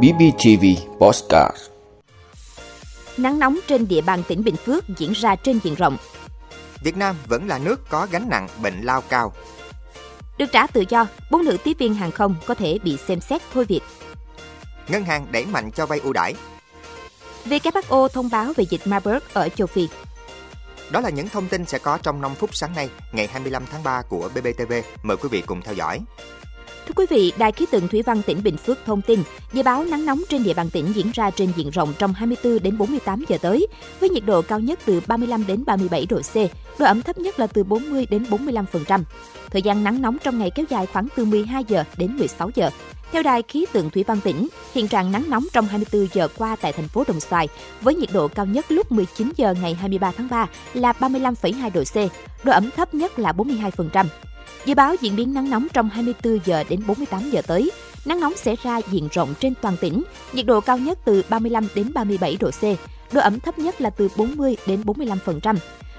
BBTV Postcard Nắng nóng trên địa bàn tỉnh Bình Phước diễn ra trên diện rộng. Việt Nam vẫn là nước có gánh nặng bệnh lao cao. Được trả tự do, bốn nữ tiếp viên hàng không có thể bị xem xét thôi việc. Ngân hàng đẩy mạnh cho vay ưu đãi. WHO thông báo về dịch Marburg ở châu Phi. Đó là những thông tin sẽ có trong 5 phút sáng nay, ngày 25 tháng 3 của BBTV. Mời quý vị cùng theo dõi. Thưa quý vị, Đài khí tượng thủy văn tỉnh Bình Phước thông tin, dự báo nắng nóng trên địa bàn tỉnh diễn ra trên diện rộng trong 24 đến 48 giờ tới, với nhiệt độ cao nhất từ 35 đến 37 độ C, độ ẩm thấp nhất là từ 40 đến 45%. Thời gian nắng nóng trong ngày kéo dài khoảng từ 12 giờ đến 16 giờ. Theo Đài khí tượng thủy văn tỉnh, hiện trạng nắng nóng trong 24 giờ qua tại thành phố Đồng Xoài với nhiệt độ cao nhất lúc 19 giờ ngày 23 tháng 3 là 35,2 độ C, độ ẩm thấp nhất là 42%. Dự báo diễn biến nắng nóng trong 24 giờ đến 48 giờ tới, nắng nóng sẽ ra diện rộng trên toàn tỉnh, nhiệt độ cao nhất từ 35 đến 37 độ C, độ ẩm thấp nhất là từ 40 đến 45%.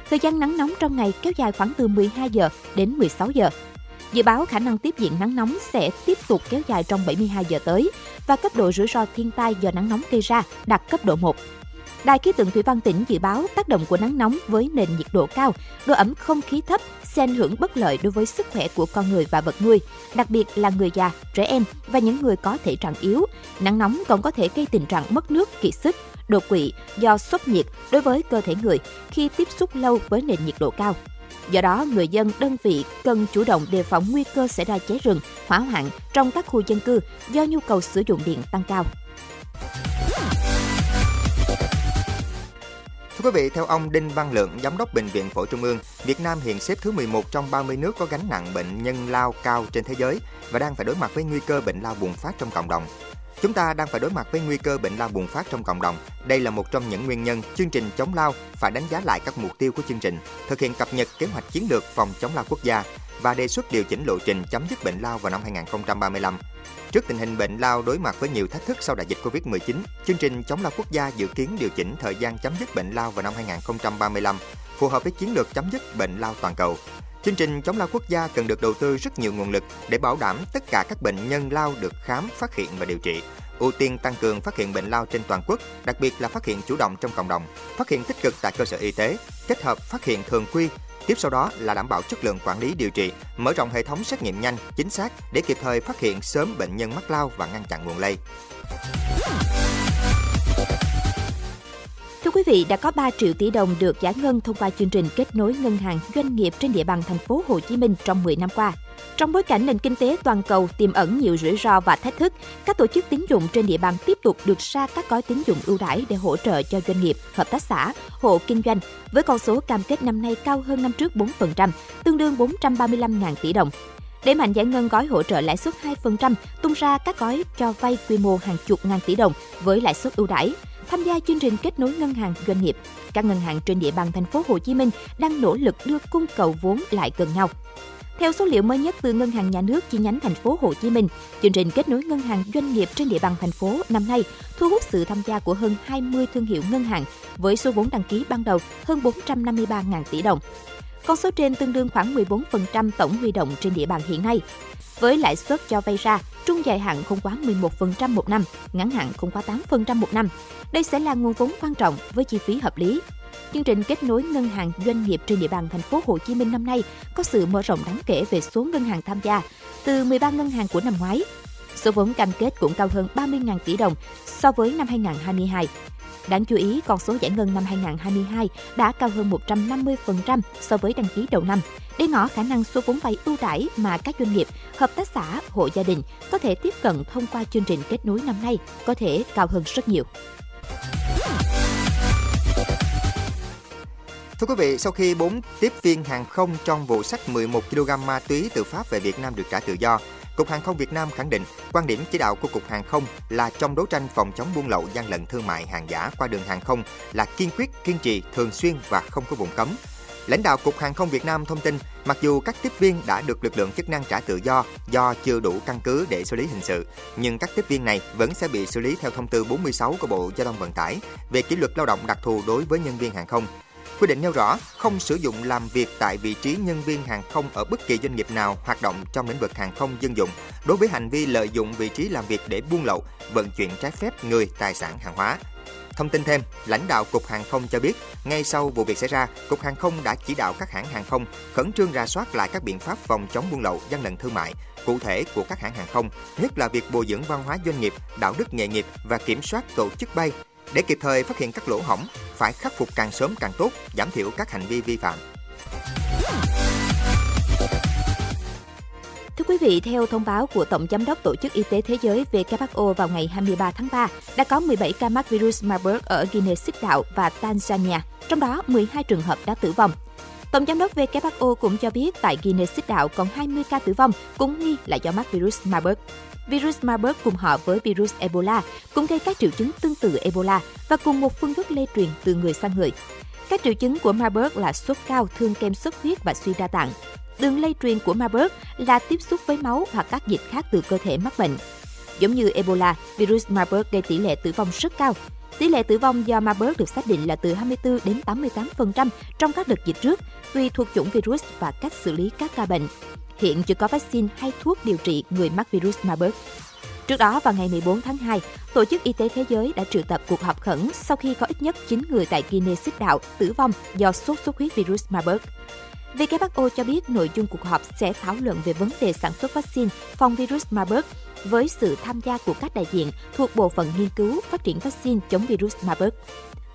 Thời gian nắng nóng trong ngày kéo dài khoảng từ 12 giờ đến 16 giờ. Dự báo khả năng tiếp diện nắng nóng sẽ tiếp tục kéo dài trong 72 giờ tới và cấp độ rủi ro thiên tai do nắng nóng gây ra đạt cấp độ 1. Đài khí tượng thủy văn tỉnh dự báo tác động của nắng nóng với nền nhiệt độ cao, độ ẩm không khí thấp sẽ ảnh hưởng bất lợi đối với sức khỏe của con người và vật nuôi, đặc biệt là người già, trẻ em và những người có thể trạng yếu. Nắng nóng còn có thể gây tình trạng mất nước, kiệt sức, đột quỵ do sốc nhiệt đối với cơ thể người khi tiếp xúc lâu với nền nhiệt độ cao. Do đó, người dân, đơn vị cần chủ động đề phòng nguy cơ xảy ra cháy rừng, hỏa hoạn trong các khu dân cư do nhu cầu sử dụng điện tăng cao. Thưa quý vị, theo ông Đinh Văn Lượng, Giám đốc Bệnh viện Phổi Trung ương, Việt Nam hiện xếp thứ 11 trong 30 nước có gánh nặng bệnh nhân lao cao trên thế giới và đang phải đối mặt với nguy cơ bệnh lao bùng phát trong cộng đồng. Chúng ta đang phải đối mặt với nguy cơ bệnh lao bùng phát trong cộng đồng. Đây là một trong những nguyên nhân chương trình chống lao phải đánh giá lại các mục tiêu của chương trình, thực hiện cập nhật kế hoạch chiến lược phòng chống lao quốc gia và đề xuất điều chỉnh lộ trình chấm dứt bệnh lao vào năm 2035. Trước tình hình bệnh lao đối mặt với nhiều thách thức sau đại dịch Covid-19, chương trình chống lao quốc gia dự kiến điều chỉnh thời gian chấm dứt bệnh lao vào năm 2035, phù hợp với chiến lược chấm dứt bệnh lao toàn cầu. Chương trình chống lao quốc gia cần được đầu tư rất nhiều nguồn lực để bảo đảm tất cả các bệnh nhân lao được khám, phát hiện và điều trị. Ưu tiên tăng cường phát hiện bệnh lao trên toàn quốc, đặc biệt là phát hiện chủ động trong cộng đồng, phát hiện tích cực tại cơ sở y tế, kết hợp phát hiện thường quy, Tiếp sau đó là đảm bảo chất lượng quản lý điều trị, mở rộng hệ thống xét nghiệm nhanh, chính xác để kịp thời phát hiện sớm bệnh nhân mắc lao và ngăn chặn nguồn lây. Quý vị, đã có 3 triệu tỷ đồng được giải ngân thông qua chương trình kết nối ngân hàng doanh nghiệp trên địa bàn thành phố Hồ Chí Minh trong 10 năm qua. Trong bối cảnh nền kinh tế toàn cầu tiềm ẩn nhiều rủi ro và thách thức, các tổ chức tín dụng trên địa bàn tiếp tục được ra các gói tín dụng ưu đãi để hỗ trợ cho doanh nghiệp, hợp tác xã, hộ kinh doanh, với con số cam kết năm nay cao hơn năm trước 4%, tương đương 435.000 tỷ đồng. Để mạnh giải ngân gói hỗ trợ lãi suất 2%, tung ra các gói cho vay quy mô hàng chục ngàn tỷ đồng với lãi suất ưu đãi. Tham gia chương trình kết nối ngân hàng doanh nghiệp, các ngân hàng trên địa bàn thành phố Hồ Chí Minh đang nỗ lực đưa cung cầu vốn lại gần nhau. Theo số liệu mới nhất từ Ngân hàng Nhà nước chi nhánh thành phố Hồ Chí Minh, chương trình kết nối ngân hàng doanh nghiệp trên địa bàn thành phố năm nay thu hút sự tham gia của hơn 20 thương hiệu ngân hàng với số vốn đăng ký ban đầu hơn 453.000 tỷ đồng. Con số trên tương đương khoảng 14% tổng huy động trên địa bàn hiện nay. Với lãi suất cho vay ra, trung dài hạn không quá 11% một năm, ngắn hạn không quá 8% một năm. Đây sẽ là nguồn vốn quan trọng với chi phí hợp lý. Chương trình kết nối ngân hàng doanh nghiệp trên địa bàn thành phố Hồ Chí Minh năm nay có sự mở rộng đáng kể về số ngân hàng tham gia, từ 13 ngân hàng của năm ngoái. Số vốn cam kết cũng cao hơn 30.000 tỷ đồng so với năm 2022. Đáng chú ý, con số giải ngân năm 2022 đã cao hơn 150% so với đăng ký đầu năm, để ngỏ khả năng số vốn vay ưu đãi mà các doanh nghiệp, hợp tác xã, hộ gia đình có thể tiếp cận thông qua chương trình kết nối năm nay có thể cao hơn rất nhiều. Thưa quý vị, sau khi 4 tiếp viên hàng không trong vụ sách 11 kg ma túy từ Pháp về Việt Nam được trả tự do, Cục Hàng không Việt Nam khẳng định quan điểm chỉ đạo của Cục Hàng không là trong đấu tranh phòng chống buôn lậu gian lận thương mại hàng giả qua đường hàng không là kiên quyết, kiên trì, thường xuyên và không có vùng cấm. Lãnh đạo Cục Hàng không Việt Nam thông tin, mặc dù các tiếp viên đã được lực lượng chức năng trả tự do do chưa đủ căn cứ để xử lý hình sự, nhưng các tiếp viên này vẫn sẽ bị xử lý theo thông tư 46 của Bộ Giao thông Vận tải về kỷ luật lao động đặc thù đối với nhân viên hàng không Quy định nêu rõ không sử dụng làm việc tại vị trí nhân viên hàng không ở bất kỳ doanh nghiệp nào hoạt động trong lĩnh vực hàng không dân dụng đối với hành vi lợi dụng vị trí làm việc để buôn lậu, vận chuyển trái phép người, tài sản, hàng hóa. Thông tin thêm, lãnh đạo Cục Hàng không cho biết, ngay sau vụ việc xảy ra, Cục Hàng không đã chỉ đạo các hãng hàng không khẩn trương ra soát lại các biện pháp phòng chống buôn lậu, gian lận thương mại cụ thể của các hãng hàng không, nhất là việc bồi dưỡng văn hóa doanh nghiệp, đạo đức nghề nghiệp và kiểm soát tổ chức bay để kịp thời phát hiện các lỗ hỏng, phải khắc phục càng sớm càng tốt, giảm thiểu các hành vi vi phạm. Thưa quý vị, theo thông báo của Tổng Giám đốc Tổ chức Y tế Thế giới WHO vào ngày 23 tháng 3, đã có 17 ca mắc virus Marburg ở Guinea Xích Đạo và Tanzania, trong đó 12 trường hợp đã tử vong. Tổng giám đốc WHO cũng cho biết tại Guinea Xích Đạo còn 20 ca tử vong cũng nghi là do mắc virus Marburg. Virus Marburg cùng họ với virus Ebola cũng gây các triệu chứng tương tự Ebola và cùng một phương thức lây truyền từ người sang người. Các triệu chứng của Marburg là sốt cao, thương kem xuất huyết và suy đa tạng. Đường lây truyền của Marburg là tiếp xúc với máu hoặc các dịch khác từ cơ thể mắc bệnh. Giống như Ebola, virus Marburg gây tỷ lệ tử vong rất cao. Tỷ lệ tử vong do Marburg được xác định là từ 24 đến 88% trong các đợt dịch trước, tùy thuộc chủng virus và cách xử lý các ca bệnh. Hiện chưa có vaccine hay thuốc điều trị người mắc virus Marburg. Trước đó, vào ngày 14 tháng 2, Tổ chức Y tế Thế giới đã triệu tập cuộc họp khẩn sau khi có ít nhất 9 người tại Guinea Xích Đạo tử vong do sốt xuất huyết virus Marburg. WHO cho biết nội dung cuộc họp sẽ thảo luận về vấn đề sản xuất vaccine phòng virus Marburg với sự tham gia của các đại diện thuộc Bộ phận Nghiên cứu Phát triển vaccine chống virus Marburg.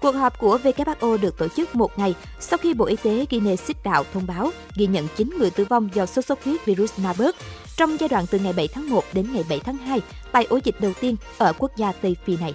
Cuộc họp của WHO được tổ chức một ngày sau khi Bộ Y tế Guinea Xích Đạo thông báo ghi nhận 9 người tử vong do sốt xuất huyết virus Marburg trong giai đoạn từ ngày 7 tháng 1 đến ngày 7 tháng 2 tại ổ dịch đầu tiên ở quốc gia Tây Phi này.